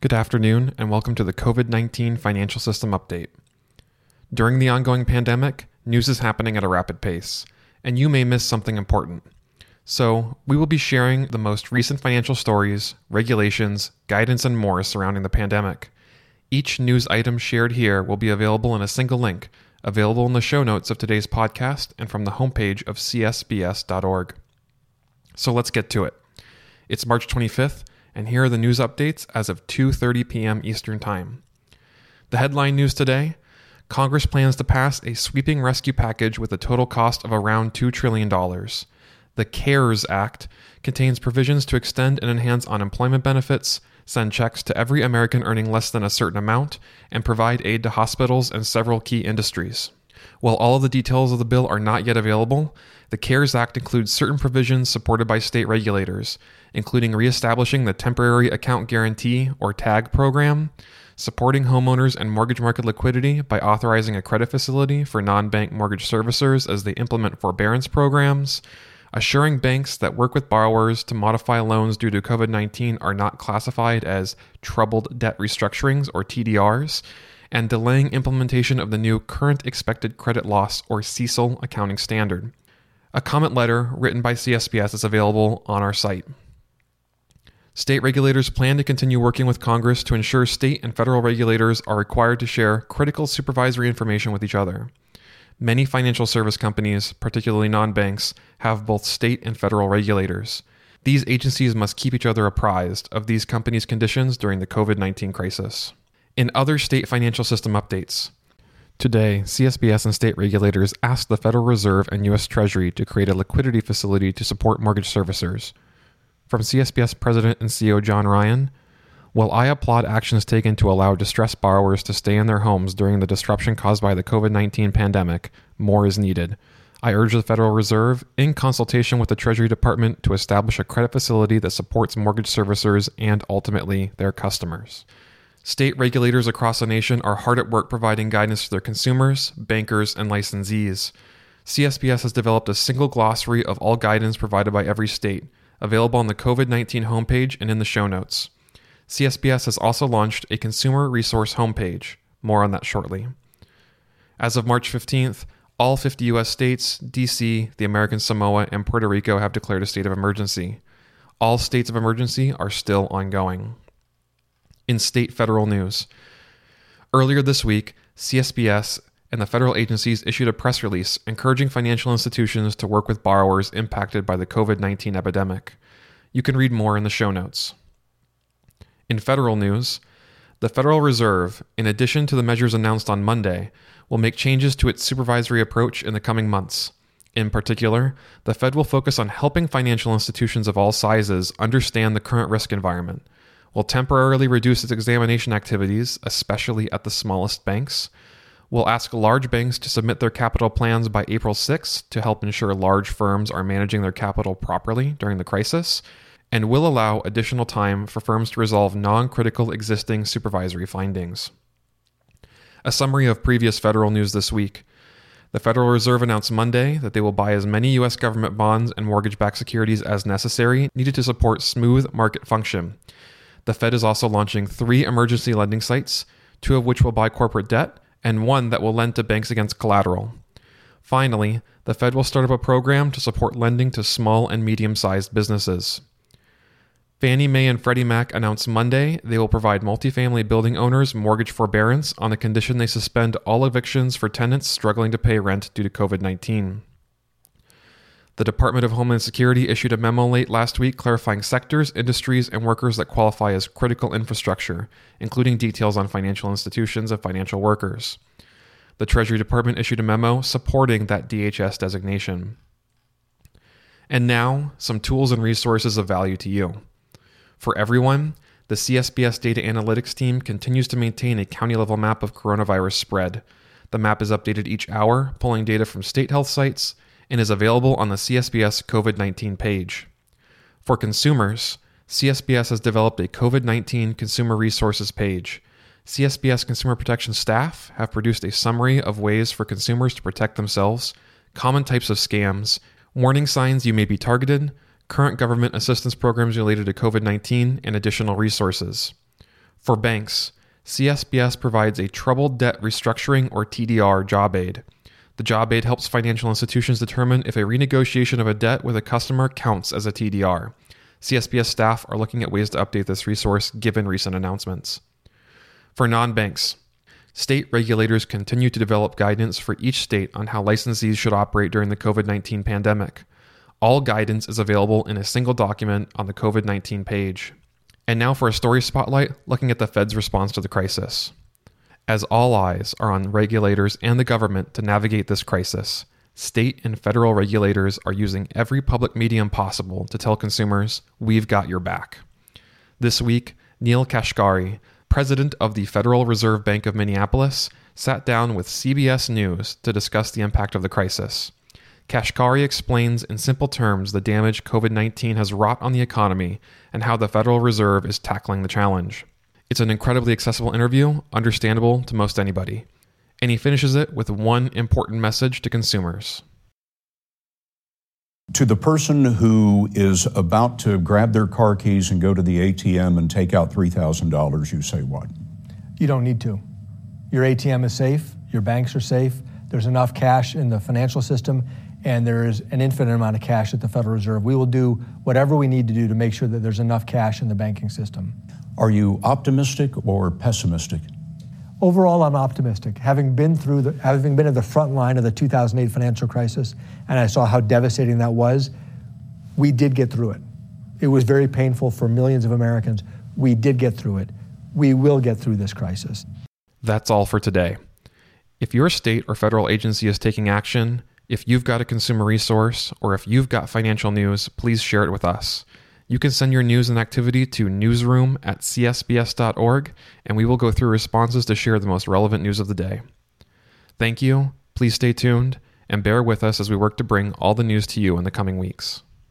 Good afternoon, and welcome to the COVID 19 Financial System Update. During the ongoing pandemic, news is happening at a rapid pace, and you may miss something important. So, we will be sharing the most recent financial stories, regulations, guidance, and more surrounding the pandemic. Each news item shared here will be available in a single link, available in the show notes of today's podcast and from the homepage of csbs.org. So let's get to it. It's March 25th, and here are the news updates as of 2:30 p.m. Eastern Time. The headline news today: Congress plans to pass a sweeping rescue package with a total cost of around $2 trillion. The CARES Act contains provisions to extend and enhance unemployment benefits, send checks to every American earning less than a certain amount, and provide aid to hospitals and several key industries. While all of the details of the bill are not yet available, the CARES Act includes certain provisions supported by state regulators, including reestablishing the Temporary Account Guarantee or TAG program, supporting homeowners and mortgage market liquidity by authorizing a credit facility for non bank mortgage servicers as they implement forbearance programs, assuring banks that work with borrowers to modify loans due to COVID 19 are not classified as troubled debt restructurings or TDRs, and delaying implementation of the new Current Expected Credit Loss or CECL accounting standard. A comment letter written by CSBS is available on our site. State regulators plan to continue working with Congress to ensure state and federal regulators are required to share critical supervisory information with each other. Many financial service companies, particularly non banks, have both state and federal regulators. These agencies must keep each other apprised of these companies' conditions during the COVID 19 crisis. In other state financial system updates, Today, CSBS and state regulators asked the Federal Reserve and U.S. Treasury to create a liquidity facility to support mortgage servicers. From CSBS President and CEO John Ryan, while I applaud actions taken to allow distressed borrowers to stay in their homes during the disruption caused by the COVID 19 pandemic, more is needed. I urge the Federal Reserve, in consultation with the Treasury Department, to establish a credit facility that supports mortgage servicers and ultimately their customers. State regulators across the nation are hard at work providing guidance to their consumers, bankers, and licensees. CSBS has developed a single glossary of all guidance provided by every state, available on the COVID 19 homepage and in the show notes. CSBS has also launched a consumer resource homepage. More on that shortly. As of March 15th, all 50 U.S. states, D.C., the American Samoa, and Puerto Rico have declared a state of emergency. All states of emergency are still ongoing in state federal news. Earlier this week, CSBS and the federal agencies issued a press release encouraging financial institutions to work with borrowers impacted by the COVID 19 epidemic. You can read more in the show notes. In federal news, the Federal Reserve, in addition to the measures announced on Monday, will make changes to its supervisory approach in the coming months. In particular, the Fed will focus on helping financial institutions of all sizes understand the current risk environment will temporarily reduce its examination activities, especially at the smallest banks, will ask large banks to submit their capital plans by April 6 to help ensure large firms are managing their capital properly during the crisis, and will allow additional time for firms to resolve non critical existing supervisory findings. A summary of previous federal news this week. The Federal Reserve announced Monday that they will buy as many U.S. government bonds and mortgage backed securities as necessary, needed to support smooth market function. The Fed is also launching three emergency lending sites, two of which will buy corporate debt, and one that will lend to banks against collateral. Finally, the Fed will start up a program to support lending to small and medium sized businesses. Fannie Mae and Freddie Mac announced Monday they will provide multifamily building owners mortgage forbearance on the condition they suspend all evictions for tenants struggling to pay rent due to COVID 19. The Department of Homeland Security issued a memo late last week clarifying sectors, industries, and workers that qualify as critical infrastructure, including details on financial institutions and financial workers. The Treasury Department issued a memo supporting that DHS designation. And now, some tools and resources of value to you. For everyone, the CSBS data analytics team continues to maintain a county level map of coronavirus spread. The map is updated each hour, pulling data from state health sites, and is available on the CSBS COVID 19 page. For consumers, CSBS has developed a COVID 19 consumer resources page. CSBS consumer protection staff have produced a summary of ways for consumers to protect themselves, common types of scams, warning signs you may be targeted, current government assistance programs related to COVID 19, and additional resources. For banks, CSBS provides a Troubled Debt Restructuring or TDR job aid. The job aid helps financial institutions determine if a renegotiation of a debt with a customer counts as a TDR. CSBS staff are looking at ways to update this resource given recent announcements. For non banks, state regulators continue to develop guidance for each state on how licensees should operate during the COVID 19 pandemic. All guidance is available in a single document on the COVID 19 page. And now for a story spotlight looking at the Fed's response to the crisis. As all eyes are on regulators and the government to navigate this crisis, state and federal regulators are using every public medium possible to tell consumers, we've got your back. This week, Neel Kashkari, president of the Federal Reserve Bank of Minneapolis, sat down with CBS News to discuss the impact of the crisis. Kashkari explains in simple terms the damage COVID 19 has wrought on the economy and how the Federal Reserve is tackling the challenge. It's an incredibly accessible interview, understandable to most anybody. And he finishes it with one important message to consumers. To the person who is about to grab their car keys and go to the ATM and take out $3,000, you say what? You don't need to. Your ATM is safe, your banks are safe, there's enough cash in the financial system, and there is an infinite amount of cash at the Federal Reserve. We will do whatever we need to do to make sure that there's enough cash in the banking system. Are you optimistic or pessimistic? Overall, I'm optimistic. Having been through the, having been at the front line of the 2008 financial crisis, and I saw how devastating that was, we did get through it. It was very painful for millions of Americans. We did get through it. We will get through this crisis. That's all for today. If your state or federal agency is taking action, if you've got a consumer resource, or if you've got financial news, please share it with us. You can send your news and activity to newsroom at csbs.org, and we will go through responses to share the most relevant news of the day. Thank you, please stay tuned, and bear with us as we work to bring all the news to you in the coming weeks.